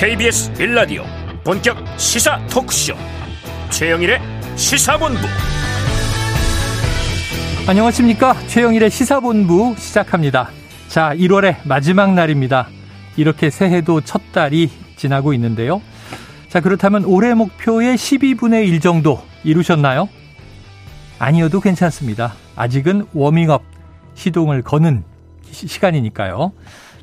KBS 빌라디오 본격 시사 토크쇼. 최영일의 시사본부. 안녕하십니까? 최영일의 시사본부 시작합니다. 자 1월의 마지막 날입니다. 이렇게 새해도 첫 달이 지나고 있는데요. 자 그렇다면 올해 목표의 12분의 1 정도 이루셨나요? 아니어도 괜찮습니다. 아직은 워밍업 시동을 거는 시간이니까요.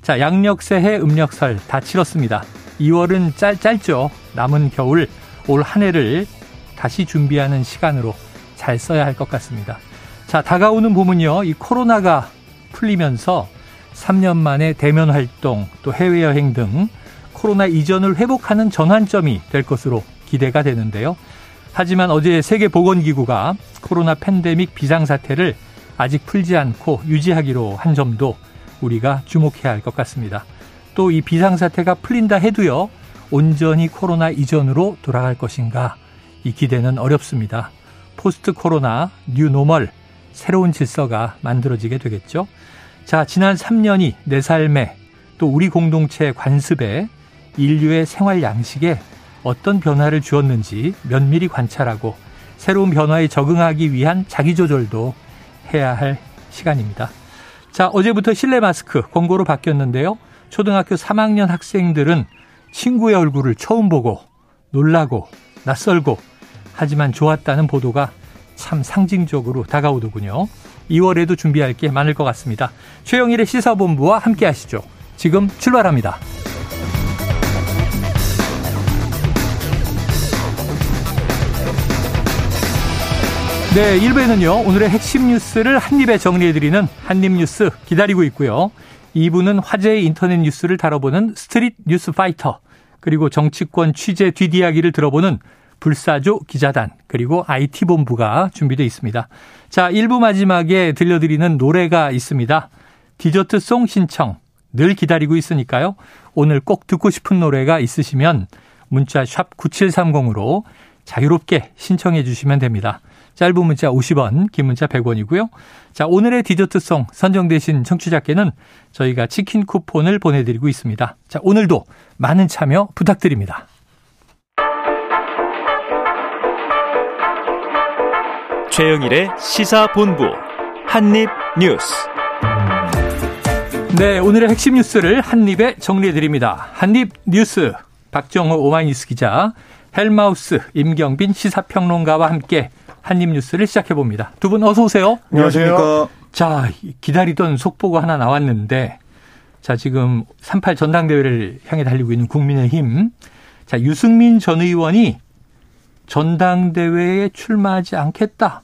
자 양력새해 음력설 다 치렀습니다 2월은 짧, 짧죠. 남은 겨울 올 한 해를 다시 준비하는 시간으로 잘 써야 할 것 같습니다. 자, 다가오는 봄은요, 이 코로나가 풀리면서 3년 만에 대면 활동, 또 해외 여행 등 코로나 이전을 회복하는 전환점이 될 것으로 기대가 되는데요. 하지만 어제 세계보건기구가 코로나 팬데믹 비상사태를 아직 풀지 않고 유지하기로 한 점도 우리가 주목해야 할 것 같습니다. 또 이 비상사태가 풀린다 해도요, 온전히 코로나 이전으로 돌아갈 것인가, 이 기대는 어렵습니다. 포스트 코로나, 뉴 노멀, 새로운 질서가 만들어지게 되겠죠. 자, 지난 3년이 내 삶에 또 우리 공동체 관습에 인류의 생활 양식에 어떤 변화를 주었는지 면밀히 관찰하고 새로운 변화에 적응하기 위한 자기조절도 해야 할 시간입니다. 자, 어제부터 실내 마스크 권고로 바뀌었는데요. 초등학교 3학년 학생들은 친구의 얼굴을 처음 보고 놀라고 낯설고 하지만 좋았다는 보도가 참 상징적으로 다가오더군요. 2월에도 준비할 게 많을 것 같습니다. 최영일의 시사본부와 함께 하시죠. 지금 출발합니다. 네, 1부에는요, 오늘의 핵심 뉴스를 한입에 정리해드리는 한입뉴스 기다리고 있고요. 2부는 화제의 인터넷 뉴스를 다뤄보는 스트릿 뉴스 파이터, 그리고 정치권 취재 뒷이야기를 들어보는 불사조 기자단, 그리고 IT본부가 준비되어 있습니다. 자, 1부 마지막에 들려드리는 노래가 있습니다. 디저트송 신청 늘 기다리고 있으니까요. 오늘 꼭 듣고 싶은 노래가 있으시면 문자 샵 9730으로 자유롭게 신청해 주시면 됩니다. 짧은 문자 50원, 긴 문자 100원이고요. 자, 오늘의 디저트송 선정되신 청취자께는 저희가 치킨 쿠폰을 보내드리고 있습니다. 자, 오늘도 많은 참여 부탁드립니다. 최영일의 시사본부 한입뉴스. 네, 오늘의 핵심 뉴스를 한입에 정리해 드립니다. 한입 뉴스 박정호 오마이뉴스 기자, 헬마우스 임경빈 시사평론가와 함께 한입뉴스를 시작해 봅니다. 두 분 어서 오세요. 안녕하십니까. 자, 기다리던 속보가 하나 나왔는데, 자, 지금 38 전당대회를 향해 달리고 있는 국민의힘. 자, 유승민 전 의원이 전당대회에 출마하지 않겠다.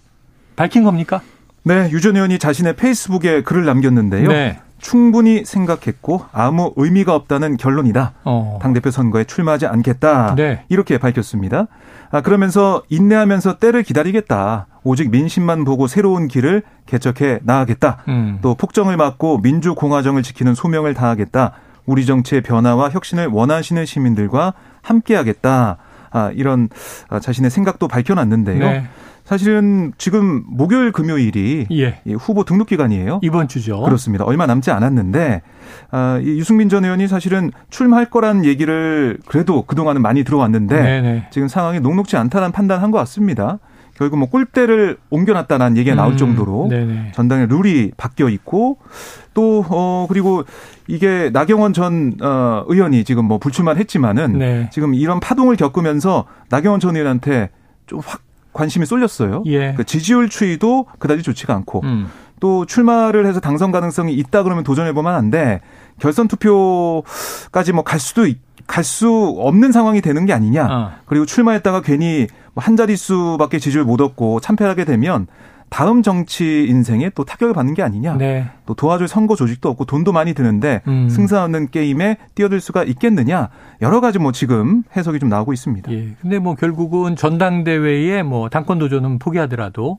밝힌 겁니까? 네, 유 전 의원이 자신의 페이스북에 글을 남겼는데요. 네. 충분히 생각했고 아무 의미가 없다는 결론이다. 어. 당대표 선거에 출마하지 않겠다. 네. 이렇게 밝혔습니다. 아, 그러면서 인내하면서 때를 기다리겠다. 오직 민심만 보고 새로운 길을 개척해 나가겠다. 음. 또 폭정을 막고 민주공화정을 지키는 소명을 다하겠다. 우리 정치의 변화와 혁신을 원하시는 시민들과 함께하겠다. 아, 이런 아, 자신의 생각도 밝혀놨는데요. 네. 사실은 지금 목요일 금요일이 예. 후보 등록 기간이에요. 이번 주죠. 그렇습니다. 얼마 남지 않았는데 아, 이 유승민 전 의원이 사실은 출마할 거란 얘기를 그래도 그동안은 많이 들어왔는데 네네. 지금 상황이 녹록지 않다는 판단한 것 같습니다. 결국 뭐 꿀대를 옮겨놨다는 얘기가 나올 음, 정도로 네네. 전당의 룰이 바뀌어 있고 또 어 그리고 이게 나경원 전 어, 의원이 지금 뭐 불출마를 했지만은 네. 지금 이런 파동을 겪으면서 나경원 전 의원한테 좀확 관심이 쏠렸어요. 예. 그 지지율 추이도 그다지 좋지가 않고 음. 또 출마를 해서 당선 가능성이 있다 그러면 도전해 보면 안 돼. 결선 투표까지 뭐 갈 수도 갈 수 없는 상황이 되는 게 아니냐. 어. 그리고 출마했다가 괜히 뭐한 자릿수밖에 지지를 못 얻고 참패하게 되면 다음 정치 인생에 또 타격을 받는 게 아니냐. 네. 또 도와줄 선거 조직도 없고 돈도 많이 드는데 음. 승산없는 게임에 뛰어들 수가 있겠느냐. 여러 가지 뭐 지금 해석이 좀 나오고 있습니다. 예. 근데 뭐 결국은 전당대회에 뭐 당권 도전은 포기하더라도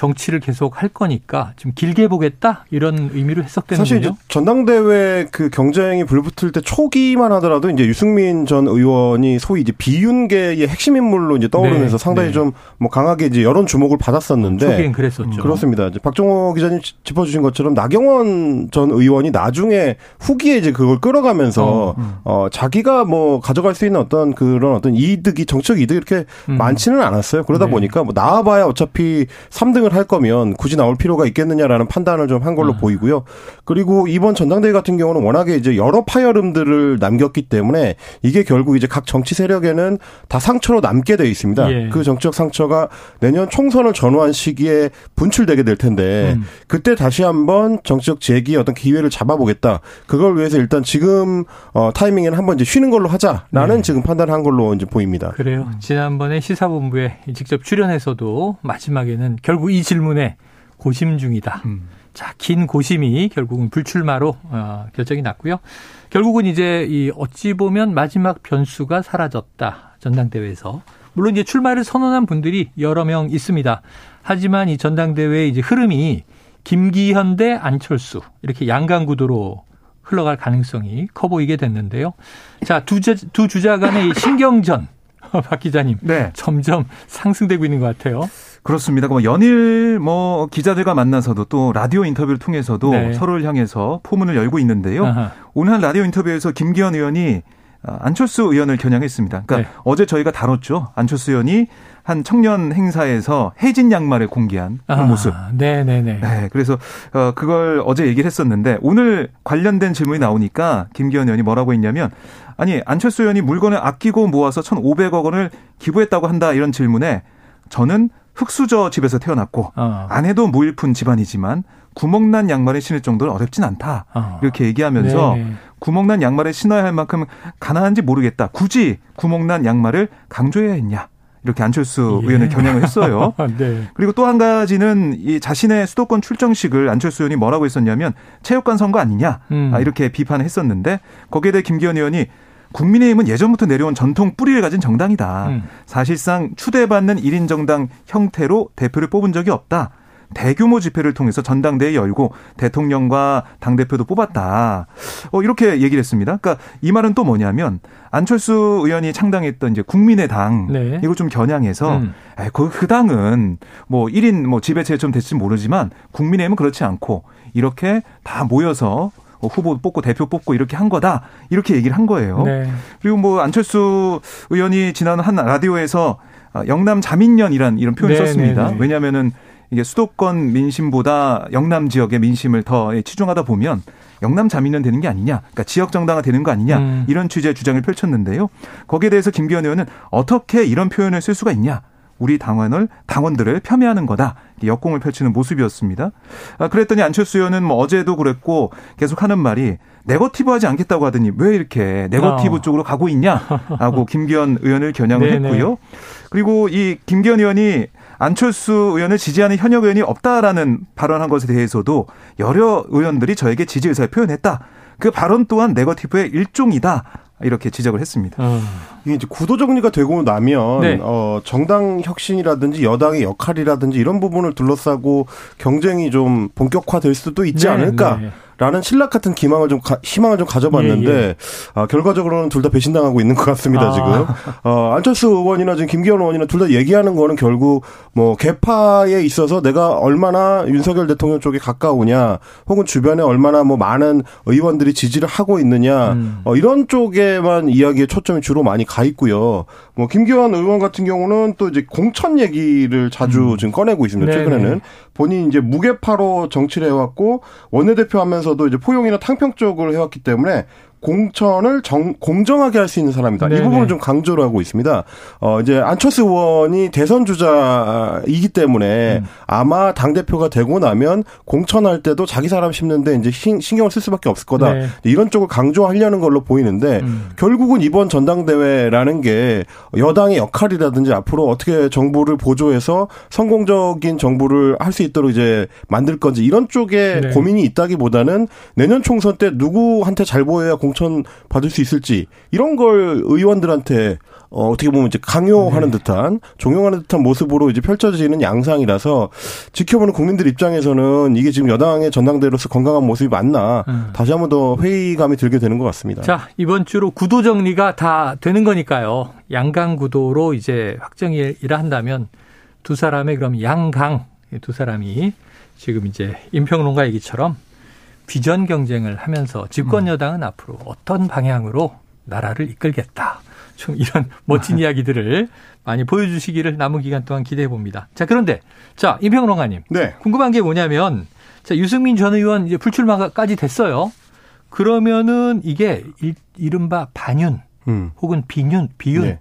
정치를 계속 할 거니까 좀 길게 보겠다 이런 의미로 해석되는 사실 이제 전당대회 그 경쟁이 불붙을 때 초기만 하더라도 이제 유승민 전 의원이 소위 이제 비윤계의 핵심 인물로 이제 떠오르면서 네, 상당히 네. 좀뭐 강하게 이제 여론 주목을 받았었는데 초기엔 그랬었죠. 그렇습니다. 이제 박종호 기자님 짚어주신 것처럼 나경원 전 의원이 나중에 후기에 이제 그걸 끌어가면서 어, 음. 어 자기가 뭐 가져갈 수 있는 어떤 그런 어떤 이득이 정치적 이득이 이렇게 음. 많지는 않았어요. 그러다 네. 보니까 뭐 나와봐야 어차피 3등을 할 거면 굳이 나올 필요가 있겠느냐라는 판단을 좀 한 걸로 아. 보이고요. 그리고 이번 전당대회 같은 경우는 워낙에 이제 여러 파열음들을 남겼기 때문에 이게 결국 이제 각 정치 세력에는 다 상처로 남게 돼 있습니다. 예. 그 정치적 상처가 내년 총선을 전후한 시기에 분출되게 될 텐데 음. 그때 다시 한번 정치적 재기 어떤 기회를 잡아보겠다. 그걸 위해서 일단 지금 어 타이밍에는 한번 이제 쉬는 걸로 하자라는 네. 지금 판단한 걸로 이제 보입니다. 그래요. 지난번에 시사본부에 직접 출연해서도 마지막에는 결국 이 질문에 고심 중이다. 음. 자, 긴 고심이 결국은 불출마로 어, 결정이 났고요. 결국은 이제 이 어찌 보면 마지막 변수가 사라졌다. 전당대회에서. 물론 이제 출마를 선언한 분들이 여러 명 있습니다. 하지만 이 전당대회의 이제 흐름이 김기현 대 안철수 이렇게 양강 구도로 흘러갈 가능성이 커 보이게 됐는데요. 자, 두, 주, 두 주자 간의 신경전 박 기자님. 네. 점점 상승되고 있는 것 같아요. 그렇습니다. 뭐 연일 뭐 기자들과 만나서도 또 라디오 인터뷰를 통해서도 네. 서로를 향해서 포문을 열고 있는데요. 아하. 오늘 한 라디오 인터뷰에서 김기현 의원이 아, 안철수 의원을 겨냥했습니다. 그러니까 네. 어제 저희가 다뤘죠. 안철수 의원이 한 청년 행사에서 해진 양말을 공개한 그 아, 모습. 네네네. 네, 그래서 어 그걸 어제 얘기를 했었는데 오늘 관련된 질문이 나오니까 김기현 의원이 뭐라고 했냐면 아니 안철수 의원이 물건을 아끼고 모아서 1,500억 원을 기부했다고 한다 이런 질문에 저는 흙수저 집에서 태어났고 어. 아내도 무일푼 집안이지만 구멍난 양말을 신을 정도는 어렵진 않다. 어. 이렇게 얘기하면서 네. 구멍난 양말을 신어야 할 만큼 가난한지 모르겠다. 굳이 구멍난 양말을 강조해야 했냐. 이렇게 안철수 예. 의원을 겨냥을 했어요. 네. 그리고 또 한 가지는 이 자신의 수도권 출정식을 안철수 의원이 뭐라고 했었냐면 체육관 선거 아니냐 음. 아, 이렇게 비판을 했었는데 거기에 대해 김기현 의원이 국민의힘은 예전부터 내려온 전통 뿌리를 가진 정당이다. 음. 사실상 추대받는 1인 정당 형태로 대표를 뽑은 적이 없다. 대규모 집회를 통해서 전당대회 열고 대통령과 당대표도 뽑았다. 어, 이렇게 얘기를 했습니다. 그러니까 이 말은 또 뭐냐면 안철수 의원이 창당했던 이제 국민의당 네. 이걸 좀 겨냥해서 음. 에이, 그, 그 당은 뭐 1인 뭐 지배체 좀 됐을지 모르지만 국민의힘은 그렇지 않고 이렇게 다 모여서 후보 뽑고 대표 뽑고 이렇게 한 거다 이렇게 얘기를 한 거예요. 네. 그리고 뭐 안철수 의원이 지난 한 라디오에서 영남 자민련이란 이런 표현을 네, 썼습니다. 네, 네. 왜냐하면은 이게 수도권 민심보다 영남 지역의 민심을 더 치중하다 보면 영남 자민련 되는 게 아니냐, 그러니까 지역 정당화 되는 거 아니냐 음. 이런 취지의 주장을 펼쳤는데요. 거기에 대해서 김기현 의원은 어떻게 이런 표현을 쓸 수가 있냐? 우리 당원을 당원들을 폄훼하는 거다. 역공을 펼치는 모습이었습니다. 아, 그랬더니 안철수 의원은 뭐 어제도 그랬고 계속 하는 말이 네거티브 하지 않겠다고 하더니 왜 이렇게 네거티브 어. 쪽으로 가고 있냐라고 김기현 의원을 겨냥을 했고요. 그리고 이 김기현 의원이 안철수 의원을 지지하는 현역 의원이 없다라는 발언한 것에 대해서도 여러 의원들이 저에게 지지 의사를 표현했다. 그 발언 또한 네거티브의 일종이다. 이렇게 지적을 했습니다. 어. 이게 이제 구도 정리가 되고 나면 네. 어 정당 혁신이라든지 여당의 역할이라든지 이런 부분을 둘러싸고 경쟁이 좀 본격화될 수도 있지 네, 않을까. 네. 라는 신락 같은 기망을 좀 가, 희망을 좀 가져봤는데 예, 예. 아, 결과적으로는 둘 다 배신당하고 있는 것 같습니다 아. 지금 어, 안철수 의원이나 지금 김기현 의원이나 둘 다 얘기하는 거는 결국 뭐 개파에 있어서 내가 얼마나 윤석열 대통령 쪽에 가까우냐 혹은 주변에 얼마나 뭐 많은 의원들이 지지를 하고 있느냐 음. 어, 이런 쪽에만 이야기에 초점이 주로 많이 가 있고요. 뭐 김기현 의원 같은 경우는 또 이제 공천 얘기를 자주 음. 지금 꺼내고 있습니다. 최근에는 네네. 본인이 이제 무게파로 정치를 해왔고 원내대표 하면서 하면서도 이제 포용이나 탕평 쪽을 해왔기 때문에 공천을 정, 공정하게 할 수 있는 사람이다. 네네. 이 부분을 좀 강조를 하고 있습니다. 어, 이제 안철수 의원이 대선 주자이기 때문에 음. 아마 당대표가 되고 나면 공천할 때도 자기 사람 심는데 이제 신, 신경을 쓸 수밖에 없을 거다. 네. 이런 쪽을 강조하려는 걸로 보이는데 음. 결국은 이번 전당대회라는 게 여당의 역할이라든지 앞으로 어떻게 정부를 보조해서 성공적인 정부를 할 수 있도록 이제 만들 건지 이런 쪽에 네. 고민이 있다기보다는 내년 총선 때 누구한테 잘 보여야 공 공천 받을 수 있을지 이런 걸 의원들한테 어, 어떻게 보면 이제 강요하는 네. 듯한 종용하는 듯한 모습으로 이제 펼쳐지는 양상이라서 지켜보는 국민들 입장에서는 이게 지금 여당의 전당대로서 건강한 모습이 맞나 음. 다시 한번 더 회의감이 들게 되는 것 같습니다. 자 이번 주로 구도 정리가 다 되는 거니까요. 양강 구도로 이제 확정이라 한다면 두 사람의 그럼 양강 두 사람이 지금 이제 임평론가 얘기처럼 비전 경쟁을 하면서 집권 음. 여당은 음. 앞으로 어떤 방향으로 나라를 이끌겠다. 좀 이런 멋진 이야기들을 많이 보여주시기를 남은 기간 동안 기대해 봅니다. 자, 그런데 자, 임평론가님. 네. 궁금한 게 뭐냐면 자, 유승민 전 의원 이제 불출마까지 됐어요. 그러면은 이게 일, 이른바 반윤 음. 혹은 비윤, 비윤 네.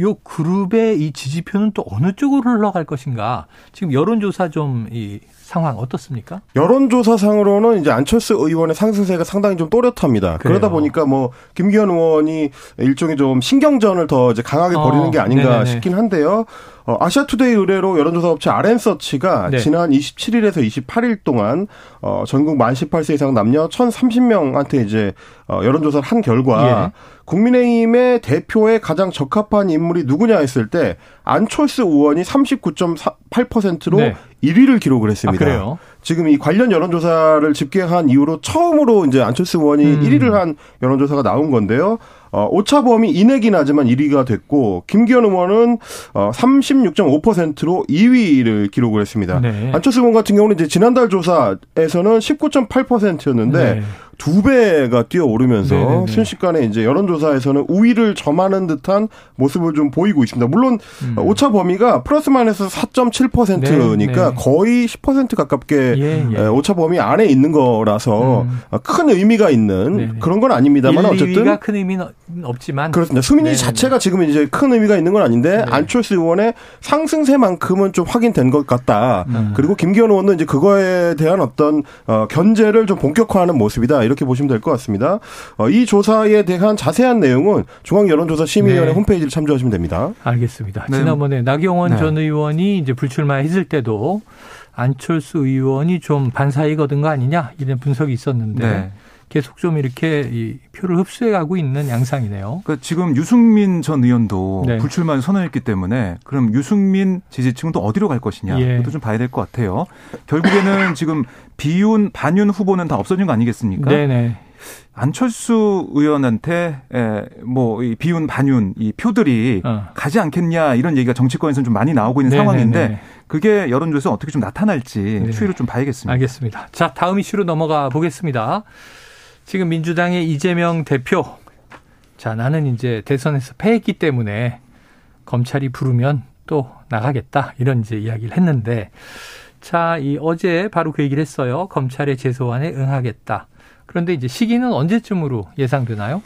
요 그룹의 이 지지표는 또 어느 쪽으로 흘러갈 것인가? 지금 여론조사 좀 이 상황 어떻습니까? 여론조사상으로는 이제 안철수 의원의 상승세가 상당히 좀 또렷합니다. 그래요. 그러다 보니까 뭐 김기현 의원이 일종의 좀 신경전을 더 이제 강하게 어, 벌이는 게 아닌가 네네네. 싶긴 한데요. 어, 아시아투데이 의뢰로 여론조사 업체 아랜서치가 네. 지난 27일에서 28일 동안 어, 전국 만 18세 이상 남녀 1,030명한테 이제 어, 여론조사를 한 결과 예. 국민의힘의 대표에 가장 적합한 인물이 누구냐 했을 때 안철수 의원이 39.8%로 네. 1위를 기록을 했습니다. 아, 지금 이 관련 여론조사를 집계한 이후로 처음으로 이제 안철수 의원이 음. 1위를 한 여론조사가 나온 건데요. 어, 오차범위 이내긴 하지만 1위가 됐고 김기현 의원은 어, 36.5%로 2위를 기록을 했습니다. 네. 안철수 의원 같은 경우는 이제 지난달 조사에서는 19.8%였는데 네. 두 배가 뛰어오르면서 네네네. 순식간에 이제 여론조사에서는 우위를 점하는 듯한 모습을 좀 보이고 있습니다. 물론 음. 오차 범위가 플러스 마이너스 4.7%니까 네, 네. 거의 10% 가깝게 예, 예. 오차 범위 안에 있는 거라서 음. 큰 의미가 있는 네네. 그런 건 아닙니다만 1, 어쨌든 큰 의미는 없지만 그렇습니다. 수민이 네네네. 자체가 지금 이제 큰 의미가 있는 건 아닌데 네. 안철수 의원의 상승세만큼은 좀 확인된 것 같다. 음. 그리고 김기현 의원도 이제 그거에 대한 어떤 어, 견제를 좀 본격화하는 모습이다. 이렇게 보시면 될 것 같습니다. 어, 이 조사에 대한 자세한 내용은 중앙여론조사 심의위원회 네. 홈페이지를 참조하시면 됩니다. 알겠습니다. 네. 지난번에 나경원 네. 전 의원이 이제 불출마했을 때도 안철수 의원이 좀 반사이거든 거 아니냐 이런 분석이 있었는데 네. 계속 좀 이렇게 이 표를 흡수해 가고 있는 양상이네요. 그러니까 지금 유승민 전 의원도 네. 불출마를 선언했기 때문에 그럼 유승민 지지층은 또 어디로 갈 것이냐 예. 이것도 좀 봐야 될 것 같아요. 결국에는 지금 비윤 반윤 후보는 다 없어진 거 아니겠습니까? 네네. 안철수 의원한테 뭐이 비윤 반윤 이 표들이 어. 가지 않겠냐 이런 얘기가 정치권에서 좀 많이 나오고 있는 네네네. 상황인데 그게 여론조사에 어떻게 좀 나타날지 네. 추이를 좀 봐야겠습니다. 알겠습니다. 자 다음 이슈로 넘어가 보겠습니다. 지금 민주당의 이재명 대표. 자, 나는 이제 대선에서 패했기 때문에 검찰이 부르면 또 나가겠다. 이런 이제 이야기를 했는데 자, 이 어제 바로 그 얘기를 했어요. 검찰의 제소안에 응하겠다. 그런데 이제 시기는 언제쯤으로 예상되나요?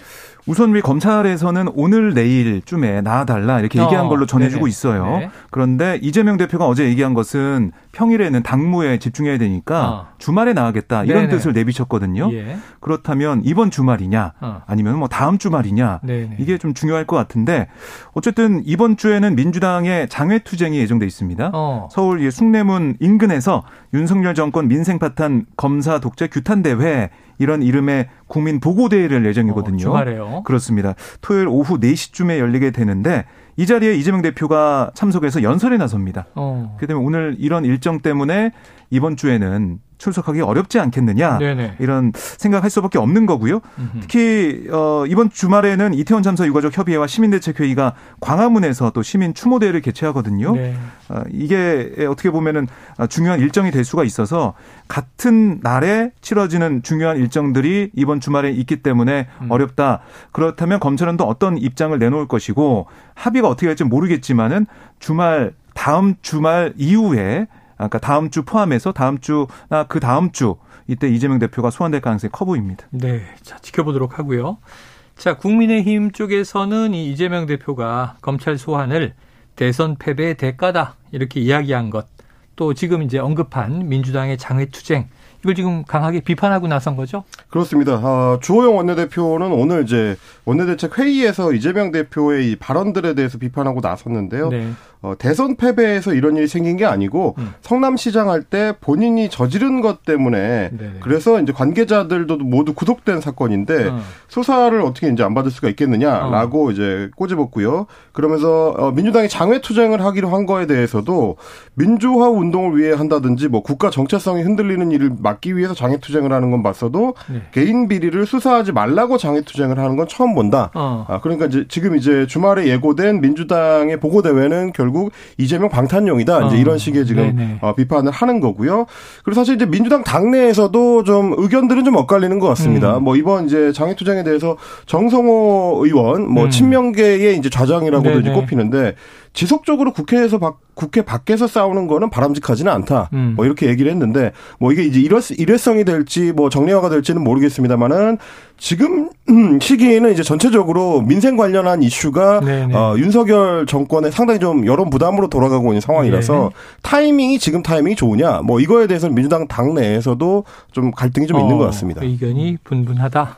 우선 우리 검찰에서는 오늘 내일쯤에 나와달라 이렇게 얘기한 어, 걸로 전해주고 네네. 있어요. 네. 그런데 이재명 대표가 어제 얘기한 것은 평일에는 당무에 집중해야 되니까 어. 주말에 나가겠다 이런 네네. 뜻을 내비쳤거든요. 예. 그렇다면 이번 주말이냐 어. 아니면 뭐 다음 주말이냐 네네. 이게 좀 중요할 것 같은데 어쨌든 이번 주에는 민주당의 장외투쟁이 예정돼 있습니다. 어. 서울 숭례문 인근에서 윤석열 정권 민생 파탄 검사 독재 규탄 대회 이런 이름의 국민 보고대회를 열 예정이거든요. 어, 주말에요. 그렇습니다. 토요일 오후 4시쯤에 열리게 되는데 이 자리에 이재명 대표가 참석해서 연설에 나섭니다. 어. 그렇기 때문에 오늘 이런 일정 때문에 이번 주에는 출석하기 어렵지 않겠느냐 네네. 이런 생각할 수밖에 없는 거고요. 음흠. 특히 어, 이번 주말에는 이태원 참사 유가족 협의회와 시민대책회의가 광화문에서 또 시민 추모대회를 개최하거든요. 네. 어, 이게 어떻게 보면은 중요한 일정이 될 수가 있어서 같은 날에 치러지는 중요한 일정들이 이번 주말에 있기 때문에 음. 어렵다. 그렇다면 검찰은 또 어떤 입장을 내놓을 것이고 합의가 어떻게 될지 모르겠지만은 주말 다음 주말 이후에 아까 다음 주 포함해서 다음 주나 그 다음 주 이때 이재명 대표가 소환될 가능성이 커 보입니다. 네. 자, 지켜보도록 하고요. 자, 국민의힘 쪽에서는 이 이재명 대표가 검찰 소환을 대선 패배의 대가다. 이렇게 이야기한 것. 또 지금 이제 언급한 민주당의 장외 투쟁. 이걸 지금 강하게 비판하고 나선 거죠? 그렇습니다. 아, 주호영 원내대표는 오늘 이제 원내대책 회의에서 이재명 대표의 이 발언들에 대해서 비판하고 나섰는데요. 네. 어, 대선 패배에서 이런 일이 생긴 게 아니고 음. 성남시장 할 때 본인이 저지른 것 때문에 네네. 그래서 이제 관계자들도 모두 구속된 사건인데 어. 수사를 어떻게 이제 안 받을 수가 있겠느냐라고 어. 이제 꼬집었고요. 그러면서 어, 민주당이 장외 투쟁을 하기로 한 거에 대해서도 민주화 운동을 위해 한다든지 뭐 국가 정체성이 흔들리는 일을 막기 위해서 장외 투쟁을 하는 건 봤어도 네. 개인 비리를 수사하지 말라고 장외 투쟁을 하는 건 처음 본다. 어. 아, 그러니까 이제 지금 이제 주말에 예고된 민주당의 보고 대회는 결국 이재명 방탄용이다. 이제 어. 이런 식의 지금 어, 비판을 하는 거고요. 그리고 사실 이제 민주당 당내에서도 좀 의견들은 좀 엇갈리는 것 같습니다. 음. 뭐 이번 이제 장애투쟁에 대해서 정성호 의원 뭐 음. 친명계의 이제 좌장이라고도 이제 꼽히는데 지속적으로 국회에서 박, 국회 밖에서 싸우는 거는 바람직하지는 않다. 음. 뭐 이렇게 얘기를 했는데 뭐 이게 이제 일회, 일회성이 될지 뭐 정례화가 될지는 모르겠습니다만은 지금 시기에는 이제 전체적으로 민생 관련한 이슈가 어, 윤석열 정권에 상당히 좀 여론 부담으로 돌아가고 있는 상황이라서 네. 타이밍이 지금 타이밍이 좋으냐 뭐 이거에 대해서는 민주당 당내에서도 좀 갈등이 좀 어, 있는 것 같습니다. 의견이 분분하다.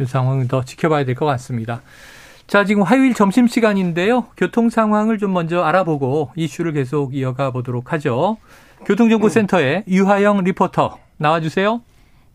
이 상황을 더 지켜봐야 될 것 같습니다. 자, 지금 화요일 점심시간인데요. 교통 상황을 좀 먼저 알아보고 이슈를 계속 이어가 보도록 하죠. 교통정보센터의 유하영 리포터 나와주세요.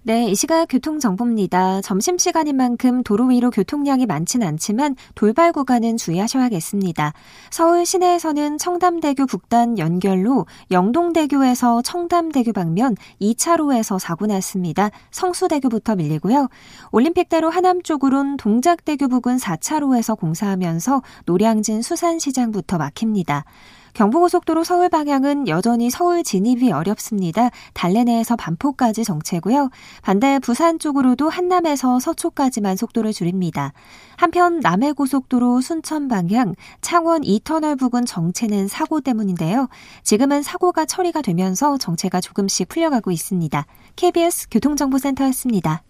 네, 이 시각 교통정보입니다. 점심시간인 만큼 도로 위로 교통량이 많진 않지만 돌발 구간은 주의하셔야겠습니다. 서울 시내에서는 청담대교 북단 연결로 영동대교에서 청담대교 방면 2차로에서 사고 났습니다. 성수대교부터 밀리고요. 올림픽대로 하남 쪽으론 동작대교 부근 4차로에서 공사하면서 노량진 수산시장부터 막힙니다. 경부고속도로 서울 방향은 여전히 서울 진입이 어렵습니다. 달래내에서 반포까지 정체고요. 반대 부산 쪽으로도 한남에서 서초까지만 속도를 줄입니다. 한편 남해고속도로 순천 방향 창원 2터널 부근 정체는 사고 때문인데요. 지금은 사고가 처리가 되면서 정체가 조금씩 풀려가고 있습니다. KBS 교통정보센터였습니다.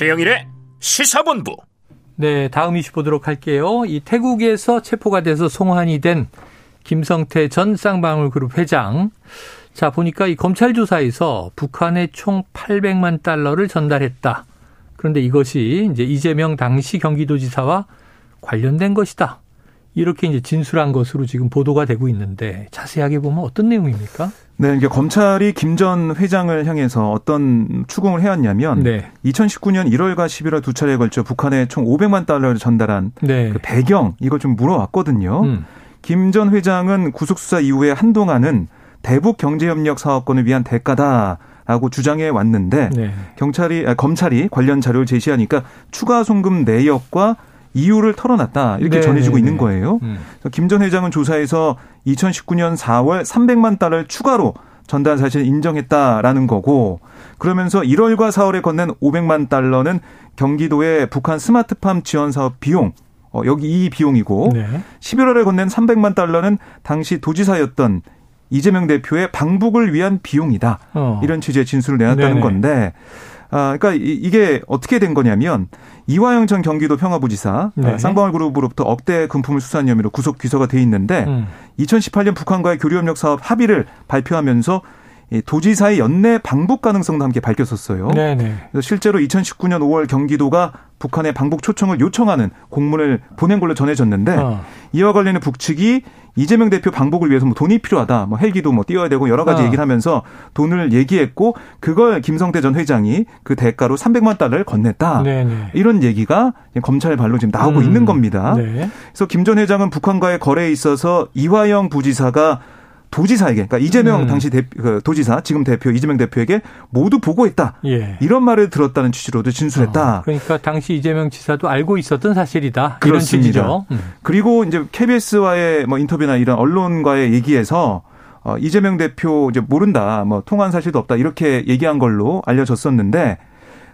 최영일의 시사본부. 네, 다음 이슈 보도록 할게요. 이 태국에서 체포가 돼서 송환이 된 김성태 전 쌍방울그룹 회장. 자, 보니까 이 검찰 조사에서 북한에 총 800만 달러를 전달했다. 그런데 이것이 이제 이재명 당시 경기도지사와 관련된 것이다. 이렇게 이제 진술한 것으로 지금 보도가 되고 있는데 자세하게 보면 어떤 내용입니까? 네, 이게 검찰이 김 전 회장을 향해서 어떤 추궁을 해왔냐면 네. 2019년 1월과 11월 두 차례에 걸쳐 북한에 총 500만 달러를 전달한 네. 그 배경 이걸 좀 물어왔거든요. 음. 김전 회장은 구속 수사 이후에 한동안은 대북 경제협력 사업권을 위한 대가다 라고 주장해 왔는데 네. 경찰이 아, 검찰이 관련 자료를 제시하니까 추가 송금 내역과 이유를 털어놨다 이렇게 네 전해지고 네, 있는 네. 거예요. 음. 김 전 회장은 조사에서 2019년 4월 300만 달러를 추가로 전달 사실 인정했다라는 거고 그러면서 1월과 4월에 건넨 500만 달러는 경기도의 북한 스마트팜 지원 사업 비용 어, 여기 이 비용이고 네. 11월에 건넨 300만 달러는 당시 도지사였던 이재명 대표의 방북을 위한 비용이다. 어. 이런 취지의 진술을 내놨다는 네네. 건데 아, 그러니까 이 게 어떻게 된 거냐면 이화영 전 경기도 평화부지사 네. 쌍방울 그룹으로부터 억대 금품을 수사한 혐의로 구속 기소가 돼 있는데 음. 2018년 북한과의 교류협력 사업 합의를 발표하면서 도지사의 연내 방북 가능성도 함께 밝혔었어요. 네네. 그래서 실제로 2019년 5월 경기도가 북한의 방북 초청을 요청하는 공문을 보낸 걸로 전해졌는데 어. 이와 관련해 북측이 이재명 대표 방북을 위해서 뭐 돈이 필요하다, 뭐 헬기도 뭐 띄워야 되고 여러 가지 어. 얘기를 하면서 돈을 얘기했고 그걸 김성태 전 회장이 그 대가로 300만 달러를 건넸다. 네네. 이런 얘기가 검찰 발로 지금 나오고 음. 있는 겁니다. 네. 그래서 김 전 회장은 북한과의 거래에 있어서 이화영 부지사가 도지사에게, 그러니까 이재명 음. 당시 대, 그 도지사, 지금 대표 이재명 대표에게 모두 보고했다. 예. 이런 말을 들었다는 취지로도 진술했다. 어, 그러니까 당시 이재명 지사도 알고 있었던 사실이다. 그렇습니다. 이런 취지죠. 음. 그리고 이제 KBS와의 뭐 인터뷰나 이런 언론과의 얘기에서 어, 이재명 대표 이제 모른다, 뭐 통화한 사실도 없다 이렇게 얘기한 걸로 알려졌었는데.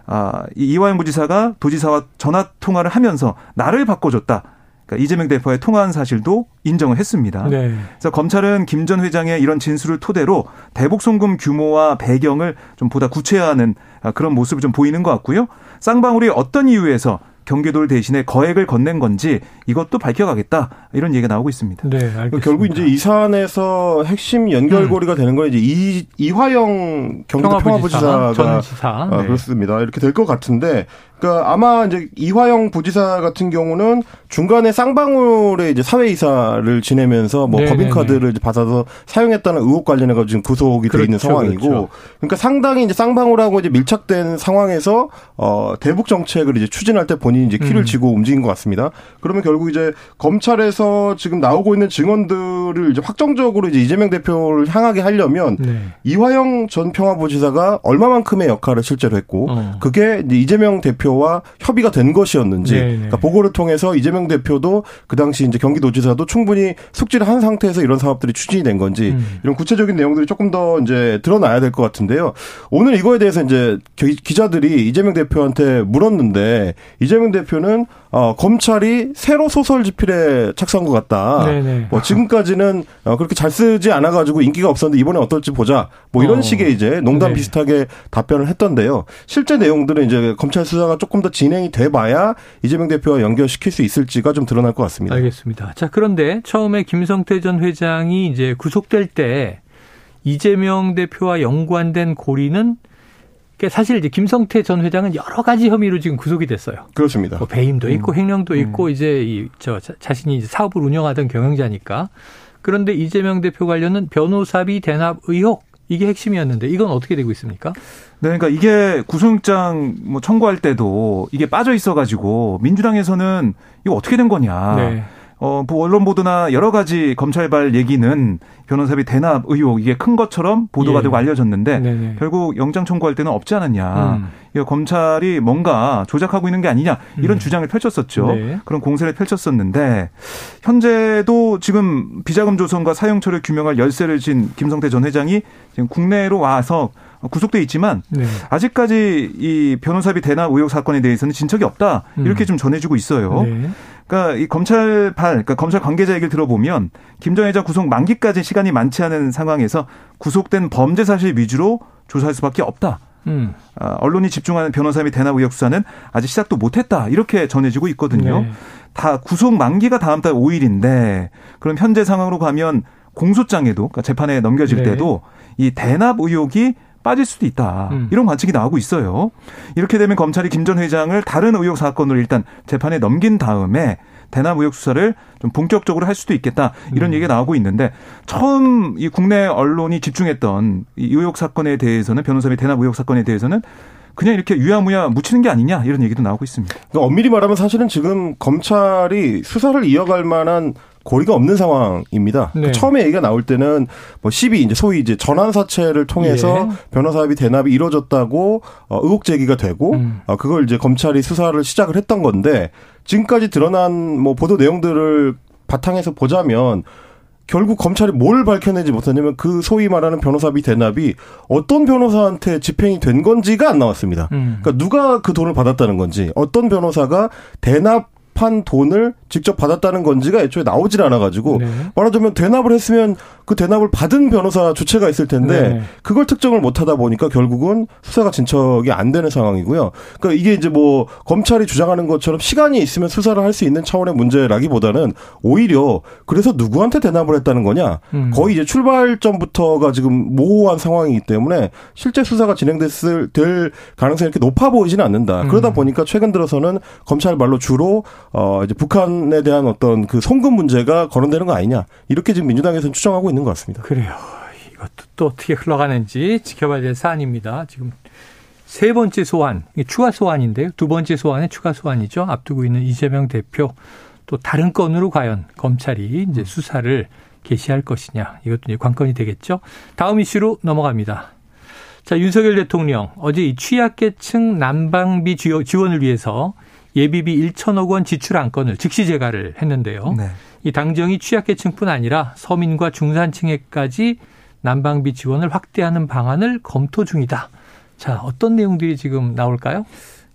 아, 이화영 부지사가 도지사와 전화 통화를 하면서 나를 바꿔줬다. 그러니까 이재명 대표의 통화한 사실도 인정을 했습니다. 네. 그래서 검찰은 김 전 회장의 이런 진술을 토대로 대북 송금 규모와 배경을 좀 보다 구체화하는 그런 모습을 좀 보이는 것 같고요. 쌍방울이 어떤 이유에서 경기도를 대신에 거액을 건넨 건지 이것도 밝혀가겠다 이런 얘기가 나오고 있습니다. 네, 알겠습니다. 결국 이제 이 사안에서 핵심 연결고리가 음. 되는 건 이제 이, 이화영 경기도 평화부지사가 평화부지사. 어, 네. 그렇습니다. 이렇게 될 것 같은데 그러니까 아마 이제 이화영 부지사 같은 경우는 중간에 쌍방울의 이제 사회이사를 지내면서 뭐 네네네. 법인카드를 받아서 사용했다는 의혹 관련해 가지고 지금 구속이 그렇죠, 돼 있는 상황이고 그렇죠. 그러니까 상당히 이제 쌍방울하고 이제 밀착된 상황에서 어 대북 정책을 이제 추진할 때 본인이 이제 키를 음. 쥐고 움직인 것 같습니다. 그러면 결국 이제 검찰에서 지금 나오고 있는 증언들을 이제 확정적으로 이제 이재명 대표를 향하게 하려면 네. 이화영 전 평화부지사가 얼마만큼의 역할을 실제로 했고 어. 그게 이제 이재명 대표 대표와 협의가 된 것이었는지 네, 네. 그러니까 보고를 통해서 이재명 대표도 그 당시 이제 경기도지사도 충분히 숙지를 한 상태에서 이런 사업들이 추진이 된 건지 음. 이런 구체적인 내용들이 조금 더 이제 드러나야 될 것 같은데요. 오늘 이거에 대해서 이제 기자들이 이재명 대표한테 물었는데 이재명 대표는 어, 검찰이 새로 소설 집필에 착수한 것 같다. 네네. 네. 뭐 지금까지는 어, 그렇게 잘 쓰지 않아가지고 인기가 없었는데 이번에 어떨지 보자. 뭐 이런 어. 식의 이제 농담 네. 비슷하게 답변을 했던데요. 실제 내용들은 이제 검찰 수사가 조금 더 진행이 돼봐야 이재명 대표와 연결시킬 수 있을지가 좀 드러날 것 같습니다. 알겠습니다. 자 그런데 처음에 김성태 전 회장이 이제 구속될 때 이재명 대표와 연관된 고리는 사실 이제 김성태 전 회장은 여러 가지 혐의로 지금 구속이 됐어요. 그렇습니다. 뭐 배임도 있고 음. 횡령도 음. 있고 이제 이 저 자신이 이제 사업을 운영하던 경영자니까. 그런데 이재명 대표 관련은 변호사비 대납 의혹 이게 핵심이었는데 이건 어떻게 되고 있습니까? 네, 그러니까 이게 구속영장 뭐 청구할 때도 이게 빠져 있어가지고 민주당에서는 이거 어떻게 된 거냐. 네. 어, 뭐 언론 보도나 여러 가지 검찰발 얘기는 변호사비 대납 의혹 이게 큰 것처럼 보도가 예. 되고 알려졌는데 네네. 결국 영장 청구할 때는 없지 않았냐. 음. 이거 검찰이 뭔가 조작하고 있는 게 아니냐 이런 음. 주장을 펼쳤었죠. 네. 그런 공세를 펼쳤었는데 현재도 지금 비자금 조성과 사용 처리 규명할 열쇠를 진 김성태 전 회장이 지금 국내로 와서 구속돼 있지만 네. 아직까지 이 변호사비 대납 의혹 사건에 대해서는 진척이 없다 이렇게 음. 좀 전해지고 있어요. 네. 그러니까 이 검찰 발, 그러니까 검찰 관계자 얘기를 들어보면 김전 회장 구속 만기까지 시간이 많지 않은 상황에서 구속된 범죄 사실 위주로 조사할 수밖에 없다. 음. 아, 언론이 집중하는 변호사 및 대납 의혹 수사는 아직 시작도 못했다 이렇게 전해지고 있거든요. 네. 다 구속 만기가 다음 달 5일인데 그럼 현재 상황으로 가면 공소장에도 그러니까 재판에 넘겨질 네. 때도 이 대납 의혹이 빠질 수도 있다. 음. 이런 관측이 나오고 있어요. 이렇게 되면 검찰이 김 전 회장을 다른 의혹 사건으로 일단 재판에 넘긴 다음에 대납 의혹 수사를 좀 본격적으로 할 수도 있겠다 이런 음. 얘기가 나오고 있는데 처음 이 국내 언론이 집중했던 이 의혹 사건에 대해서는 변호사 및 대납 의혹 사건에 대해서는 그냥 이렇게 유야무야 묻히는 게 아니냐 이런 얘기도 나오고 있습니다. 그러니까 엄밀히 말하면 사실은 지금 검찰이 수사를 이어갈 만한 고리가 없는 상황입니다. 네. 처음에 얘기가 나올 때는 뭐 12, 이제 소위 이제 전환 사채를 통해서 예. 변호사비 대납이 이루어졌다고 어, 의혹 제기가 되고 음. 어, 그걸 이제 검찰이 수사를 시작을 했던 건데 지금까지 드러난 뭐 보도 내용들을 바탕에서 보자면 결국 검찰이 뭘 밝혀내지 못했냐면 그 소위 말하는 변호사비 대납이 어떤 변호사한테 집행이 된 건지가 안 나왔습니다. 음. 그러니까 누가 그 돈을 받았다는 건지 어떤 변호사가 대납 한 돈을 직접 받았다는 건지가 애초에 나오질 않아가지고 네. 말하자면 대납을 했으면 그 대납을 받은 변호사 주체가 있을 텐데 네. 그걸 특정을 못하다 보니까 결국은 수사가 진척이 안 되는 상황이고요. 그러니까 이게 이제 뭐 검찰이 주장하는 것처럼 시간이 있으면 수사를 할 수 있는 차원의 문제라기보다는 오히려 그래서 누구한테 대납을 했다는 거냐 음. 거의 이제 출발점부터가 지금 모호한 상황이기 때문에 실제 수사가 진행됐을 될 가능성이 이렇게 높아 보이지는 않는다. 음. 그러다 보니까 최근 들어서는 검찰 말로 주로 어 이제 북한에 대한 어떤 그 송금 문제가 거론되는 거 아니냐 이렇게 지금 민주당에서는 추정하고 있는 것 같습니다. 그래요. 이것도 또 어떻게 흘러가는지 지켜봐야 될 사안입니다. 지금 세 번째 소환, 추가 소환인데요. 두 번째 소환에 추가 소환이죠. 앞두고 있는 이재명 대표 또 다른 건으로 과연 검찰이 이제 수사를 개시할 것이냐 이것도 이제 관건이 되겠죠. 다음 이슈로 넘어갑니다. 자 윤석열 대통령 어제 이 취약계층 난방비 지원을 위해서 예비비 1천억 원 지출 안건을 즉시 제가를 했는데요. 네. 이 당정이 취약계층뿐 아니라 서민과 중산층에까지 난방비 지원을 확대하는 방안을 검토 중이다. 자, 어떤 내용들이 지금 나올까요?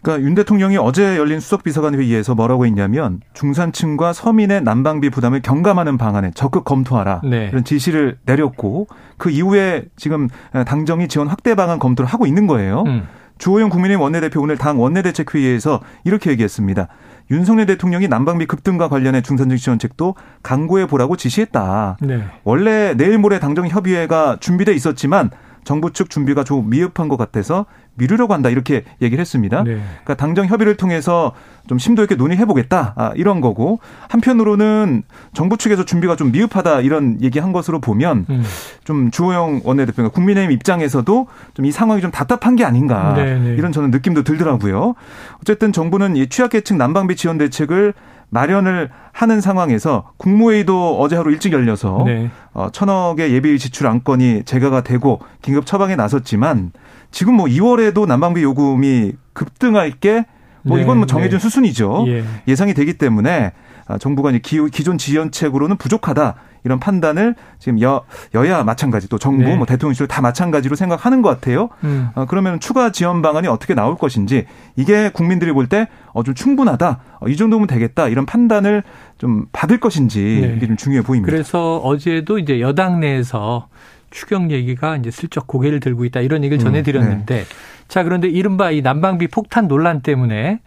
그러니까 윤 대통령이 어제 열린 수석 비서관 회의에서 뭐라고 했냐면 중산층과 서민의 난방비 부담을 경감하는 방안에 적극 검토하라 네. 이런 지시를 내렸고 그 이후에 지금 당정이 지원 확대 방안 검토를 하고 있는 거예요. 음. 주호영 국민의힘 원내대표 오늘 당 원내대책회의에서 이렇게 얘기했습니다. 윤석열 대통령이 난방비 급등과 관련해 중산층 지원책도 강구해 보라고 지시했다. 네. 원래 내일 모레 당정 협의회가 준비돼 있었지만 정부 측 준비가 좀 미흡한 것 같아서 미루려고 한다 이렇게 얘기를 했습니다. 네. 그러니까 당정 협의를 통해서 좀 심도 있게 논의해 보겠다 아, 이런 거고 한편으로는 정부 측에서 준비가 좀 미흡하다 이런 얘기한 것으로 보면 음. 좀 주호영 원내대표가 국민의힘 입장에서도 좀 이 상황이 좀 답답한 게 아닌가 네, 네. 이런 저는 느낌도 들더라고요. 어쨌든 정부는 이 취약계층 난방비 지원 대책을 마련을 하는 상황에서 국무회의도 어제 하루 일찍 열려서 네. 어, 천억의 예비 지출 안건이 제가가 되고 긴급 처방에 나섰지만 지금 뭐 2월에도 난방비 요금이 급등할 게 뭐 이건 뭐 네, 정해진 네. 수순이죠. 예. 상이 되기 때문에 아, 정부가 이제 기존 지원책으로는 부족하다 이런 판단을 지금 여 여야 마찬가지 또 정부 네. 뭐 대통령실 다 마찬가지로 생각하는 것 같아요. 음. 어, 그러면 추가 지원 방안이 어떻게 나올 것인지 이게 국민들이 볼 때 어 좀 충분하다 어, 이 정도면 되겠다 이런 판단을 좀 받을 것인지 네. 이게 좀 중요해 보입니다. 그래서 어제도 이제 여당 내에서 추경 얘기가 이제 슬쩍 고개를 들고 있다 이런 얘기를 음, 전해드렸는데 네. 자 그런데 이른바 이 난방비 폭탄 논란 때문에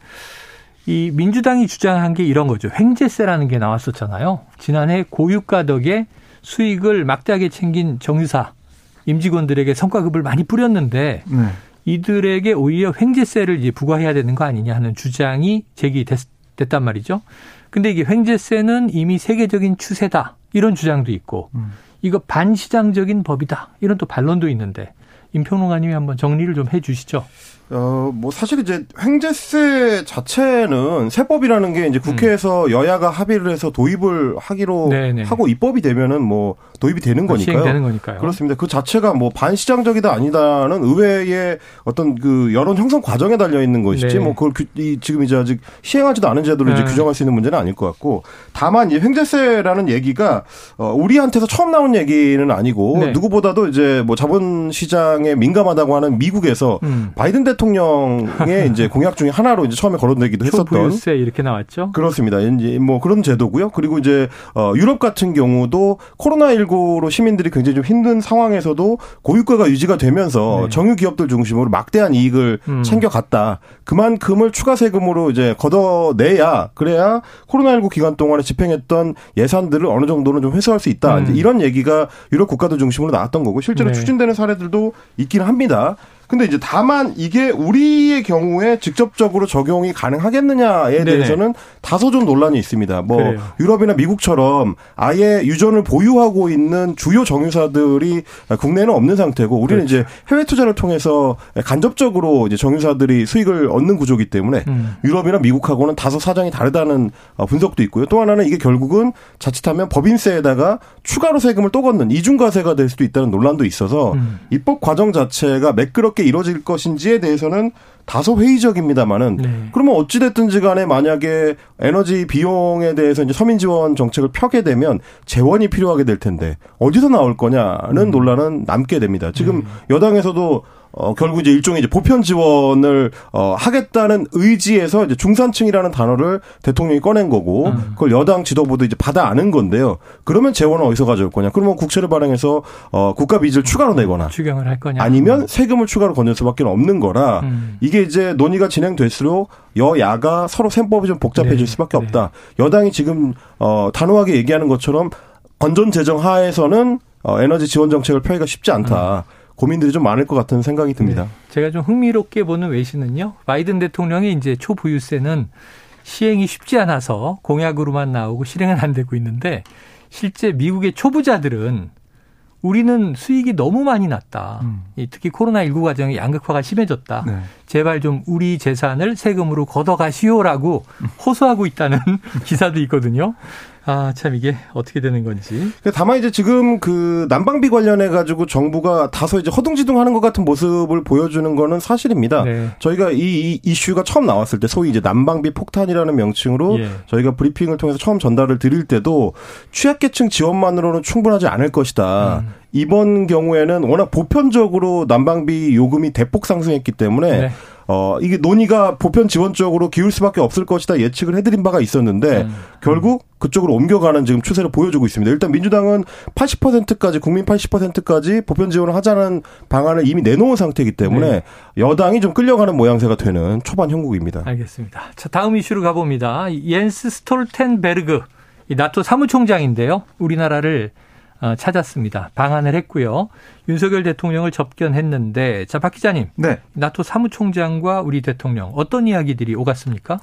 이 민주당이 주장한 게 이런 거죠. 횡재세라는 게 나왔었잖아요. 지난해 고유가 덕에 수익을 막대하게 챙긴 정유사 임직원들에게 성과급을 많이 뿌렸는데 네. 이들에게 오히려 횡재세를 이제 부과해야 되는 거 아니냐 하는 주장이 제기됐단 말이죠. 근데 이게 횡재세는 이미 세계적인 추세다 이런 주장도 있고 음. 이거 반시장적인 법이다 이런 또 반론도 있는데 임평론가님이 한번 정리를 좀 해주시죠. 어, 뭐 사실 이제 횡재세 자체는 세법이라는 게 이제 국회에서 음. 여야가 합의를 해서 도입을 하기로 네네. 하고 입법이 되면은 뭐 도입이 되는 거니까요. 시행되는 거니까요. 그렇습니다. 그 자체가 뭐 반시장적이다 아니다는 의회의 어떤 그 여론 형성 과정에 달려 있는 것이지 네. 뭐 그걸 규, 이, 지금 이제 아직 시행하지도 않은 제도를 네. 이제 규정할 수 있는 문제는 아닐 것 같고 다만 이 횡재세라는 얘기가 어, 우리한테서 처음 나온 얘기는 아니고 네. 누구보다도 이제 뭐 자본시장에 민감하다고 하는 미국에서 음. 바이든 대 통령의 이제 공약 중에 하나로 이제 처음에 거론되기도 했었던 부유세 이렇게 나왔죠. 그렇습니다. 이제 뭐 그런 제도고요. 그리고 이제 어, 유럽 같은 경우도 코로나 19 코로나 19로 시민들이 굉장히 좀 힘든 상황에서도 고유가가 유지가 되면서 네. 정유 기업들 중심으로 막대한 이익을 음. 챙겨갔다. 그만큼을 추가 세금으로 이제 걷어내야 그래야 코로나19 기간 동안에 집행했던 예산들을 어느 정도는 좀 회수할 수 있다. 음. 이런 얘기가 유럽 국가들 중심으로 나왔던 거고 실제로 네. 추진되는 사례들도 있긴 합니다. 근데 이제 다만 이게 우리의 경우에 직접적으로 적용이 가능하겠느냐에 네네. 대해서는 다소 좀 논란이 있습니다. 뭐 그래요. 유럽이나 미국처럼 아예 유전을 보유하고 있는 주요 정유사들이 국내에는 없는 상태고 우리는 그렇죠. 이제 해외 투자를 통해서 간접적으로 이제 정유사들이 수익을 얻는 구조기 때문에 음. 유럽이나 미국하고는 다소 사정이 다르다는 어, 분석도 있고요. 또 하나는 이게 결국은 자칫하면 법인세에다가 추가로 세금을 또 걷는 이중과세가 될 수도 있다는 논란도 있어서 음. 입법 과정 자체가 매끄럽 어떻게 이루어질 것인지에 대해서는 다소 회의적입니다만은 네. 그러면 어찌 됐든지 간에 만약에 에너지 비용에 대해서 이제 서민 지원 정책을 펴게 되면 재원이 필요하게 될 텐데 어디서 나올 거냐는 음. 논란은 남게 됩니다. 지금 음. 여당에서도 어, 결국 이제 일종의 이제 보편 지원을 어, 하겠다는 의지에서 이제 중산층이라는 단어를 대통령이 꺼낸 거고 음. 그걸 여당 지도부도 이제 받아 아는 건데요. 그러면 재원은 어디서 가져올 거냐? 그러면 국채를 발행해서 어, 국가 빚을 추가로 내거나 추경을 할 거냐? 아니면 세금을 추가로 건넬 수밖에 없는 거라 음. 이게 이제 논의가 진행될수록 여야가 서로 셈법이 좀 복잡해질 네. 수밖에 네. 없다. 여당이 지금 어, 단호하게 얘기하는 것처럼 건전 재정 하에서는 어, 에너지 지원 정책을 펴기가 쉽지 않다. 음. 고민들이 좀 많을 것 같은 생각이 듭니다. 네. 제가 좀 흥미롭게 보는 외신은요. 바이든 대통령이 이제 초부유세는 시행이 쉽지 않아서 공약으로만 나오고 실행은 안 되고 있는데 실제 미국의 초부자들은 우리는 수익이 너무 많이 났다. 음. 특히 코로나19 과정의 양극화가 심해졌다. 네. 제발 좀 우리 재산을 세금으로 걷어가시오라고 호소하고 있다는 기사도 있거든요. 아, 참 이게 어떻게 되는 건지. 다만 이제 지금 그 난방비 관련해 가지고 정부가 다소 이제 허둥지둥 하는 것 같은 모습을 보여주는 거는 사실입니다. 네. 저희가 이, 이, 이슈가 처음 나왔을 때 소위 이제 난방비 폭탄이라는 명칭으로 예. 저희가 브리핑을 통해서 처음 전달을 드릴 때도 취약계층 지원만으로는 충분하지 않을 것이다. 음. 이번 경우에는 워낙 보편적으로 난방비 요금이 대폭 상승했기 때문에 네. 어 이게 논의가 보편 지원 쪽으로 기울 수밖에 없을 것이다 예측을 해드린 바가 있었는데 음. 결국 그쪽으로 옮겨가는 지금 추세를 보여주고 있습니다. 일단 민주당은 80%까지 국민 80%까지 보편 지원을 하자는 방안을 이미 내놓은 상태이기 때문에 네. 여당이 좀 끌려가는 모양새가 되는 초반 형국입니다. 알겠습니다. 자 다음 이슈로 가봅니다. 옌스 스톨텐베르그 이 나토 사무총장인데요. 우리나라를 어, 찾았습니다. 방한을 했고요. 윤석열 대통령을 접견했는데 자 박 기자님, 네. 나토 사무총장과 우리 대통령 어떤 이야기들이 오갔습니까?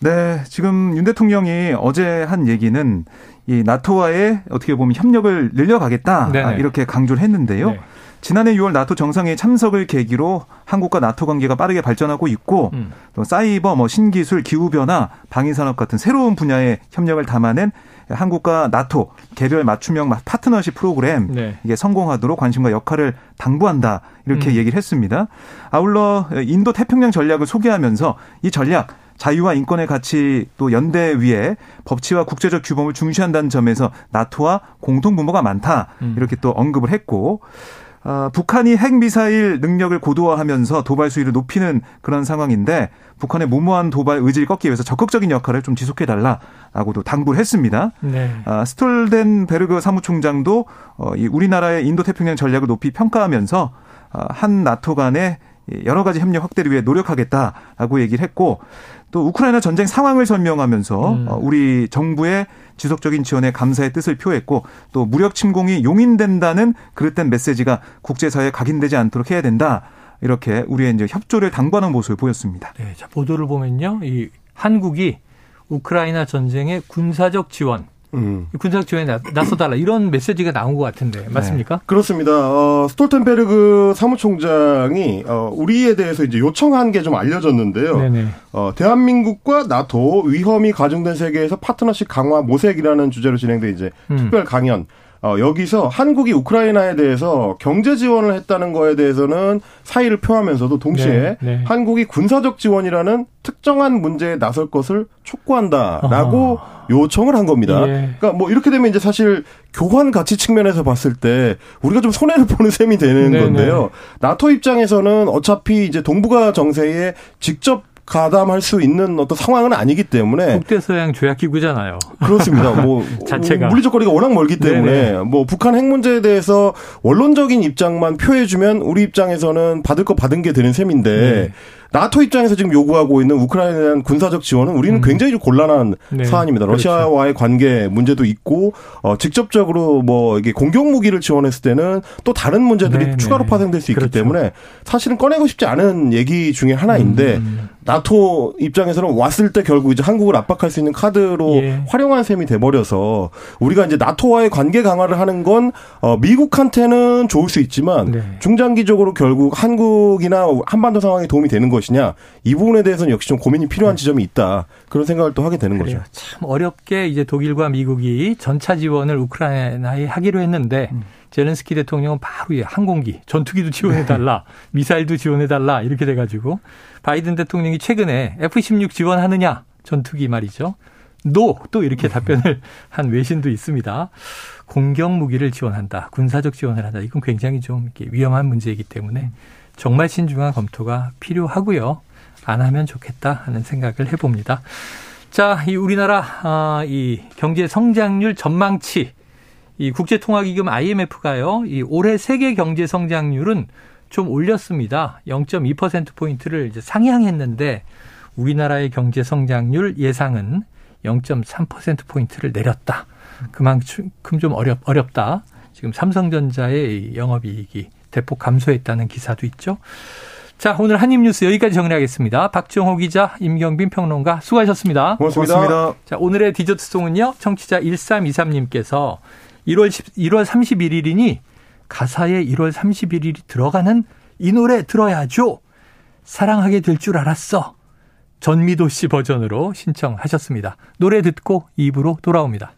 네, 지금 윤 대통령이 어제 한 얘기는 이 나토와의 어떻게 보면 협력을 늘려가겠다 네네. 아, 이렇게 강조를 했는데요. 네. 지난해 6월 나토 정상회의 참석을 계기로 한국과 나토 관계가 빠르게 발전하고 있고 음. 또 사이버, 뭐 신기술, 기후 변화, 방위 산업 같은 새로운 분야의 협력을 담아낸 한국과 나토 개별 맞춤형 파트너십 프로그램 네. 이게 성공하도록 관심과 역할을 당부한다 이렇게 음. 얘기를 했습니다. 아울러 인도 태평양 전략을 소개하면서 이 전략 자유와 인권의 가치 또 연대 위에 법치와 국제적 규범을 중시한다는 점에서 나토와 공통 분모가 많다 음. 이렇게 또 언급을 했고 어, 북한이 핵미사일 능력을 고도화하면서 도발 수위를 높이는 그런 상황인데 북한의 무모한 도발 의지를 꺾기 위해서 적극적인 역할을 좀 지속해달라라고도 당부를 했습니다. 네. 아, 스톨덴베르그 사무총장도 어, 이 우리나라의 인도태평양 전략을 높이 평가하면서 어, 한 나토 간의 여러 가지 협력 확대를 위해 노력하겠다라고 얘기를 했고 또 우크라이나 전쟁 상황을 설명하면서 음. 어, 우리 정부의 지속적인 지원에 감사의 뜻을 표했고 또 무력 침공이 용인된다는 그릇된 메시지가 국제사회에 각인되지 않도록 해야 된다. 이렇게 우리의 이제 협조를 당부하는 모습을 보였습니다. 네, 자 보도를 보면요, 이 한국이 우크라이나 전쟁의 군사적 지원 음. 군사적 지원에 나서달라 이런 메시지가 나온 것 같은데 맞습니까? 네. 그렇습니다. 어, 스톨텐베르그 사무총장이 어, 우리에 대해서 이제 요청한 게 좀 알려졌는데요. 네네. 어, 대한민국과 나토 위험이 가중된 세계에서 파트너십 강화 모색이라는 주제로 진행된 이제 음. 특별 강연. 어, 여기서 한국이 우크라이나에 대해서 경제 지원을 했다는 거에 대해서는 사의를 표하면서도 동시에 네, 네. 한국이 군사적 지원이라는 특정한 문제에 나설 것을 촉구한다라고 어허. 요청을 한 겁니다. 예. 그러니까 뭐 이렇게 되면 이제 사실 교환 가치 측면에서 봤을 때 우리가 좀 손해를 보는 셈이 되는 네네. 건데요. 네. 나토 입장에서는 어차피 이제 동북아 정세에 직접 가담할 수 있는 어떤 상황은 아니기 때문에 국대서양 조약기구잖아요. 그렇습니다. 뭐 자체가 물리적 거리가 워낙 멀기 때문에 네네. 뭐 북한 핵 문제에 대해서 원론적인 입장만 표해주면 우리 입장에서는 받을 거 받은 게 되는 셈인데 네. 나토 입장에서 지금 요구하고 있는 우크라이나에 대한 군사적 지원은 우리는 음. 굉장히 좀 곤란한 네. 사안입니다. 그렇죠. 러시아와의 그렇죠. 관계 문제도 있고 어, 직접적으로 뭐 이게 공격 무기를 지원했을 때는 또 다른 문제들이 네, 추가로 네. 파생될 수 있기 그렇죠. 때문에 사실은 꺼내고 싶지 않은 얘기 중에 하나인데 음. 나토 입장에서는 왔을 때 결국 이제 한국을 압박할 수 있는 카드로 예. 활용한 셈이 돼버려서 우리가 이제 나토와의 관계 강화를 하는 건 어, 미국한테는 좋을 수 있지만 네. 중장기적으로 결국 한국이나 한반도 상황에 도움이 되는 것이냐 이 부분에 대해서는 역시 좀 고민이 필요한 네. 지점이 있다 그런 생각을 또 하게 되는 그래요. 거죠. 참 어렵게 이제 독일과 미국이 전차 지원을 우크라이나에 하기로 했는데. 음. 제렌스키 대통령은 바로 항공기, 전투기도 지원해달라, 네. 미사일도 지원해달라, 이렇게 돼가지고, 바이든 대통령이 최근에 F-16 지원하느냐, 전투기 말이죠. 노! 또 이렇게 답변을 한 외신도 있습니다. 공격 무기를 지원한다, 군사적 지원을 한다. 이건 굉장히 좀 위험한 문제이기 때문에 정말 신중한 검토가 필요하고요. 안 하면 좋겠다 하는 생각을 해봅니다. 자, 이 우리나라 아, 이 경제 성장률 전망치 이 국제통화기금 IMF가요, 이 올해 세계 경제 성장률은 좀 올렸습니다. 0.2% 포인트를 이제 상향했는데 우리나라의 경제 성장률 예상은 0.3% 포인트를 내렸다. 그만큼 좀 어렵 어렵다. 지금 삼성전자의 영업이익이 대폭 감소했다는 기사도 있죠. 자, 오늘 한입뉴스 여기까지 정리하겠습니다. 박정호 기자, 임경빈 평론가 수고하셨습니다. 고맙습니다. 고맙습니다. 자, 오늘의 디저트송은요. 청취자 1323님께서 1월 10, 1월 31일이니 가사에 1월 31일이 들어가는 이 노래 들어야죠. 사랑하게 될 줄 알았어. 전미도 씨 버전으로 신청하셨습니다. 노래 듣고 입으로 돌아옵니다.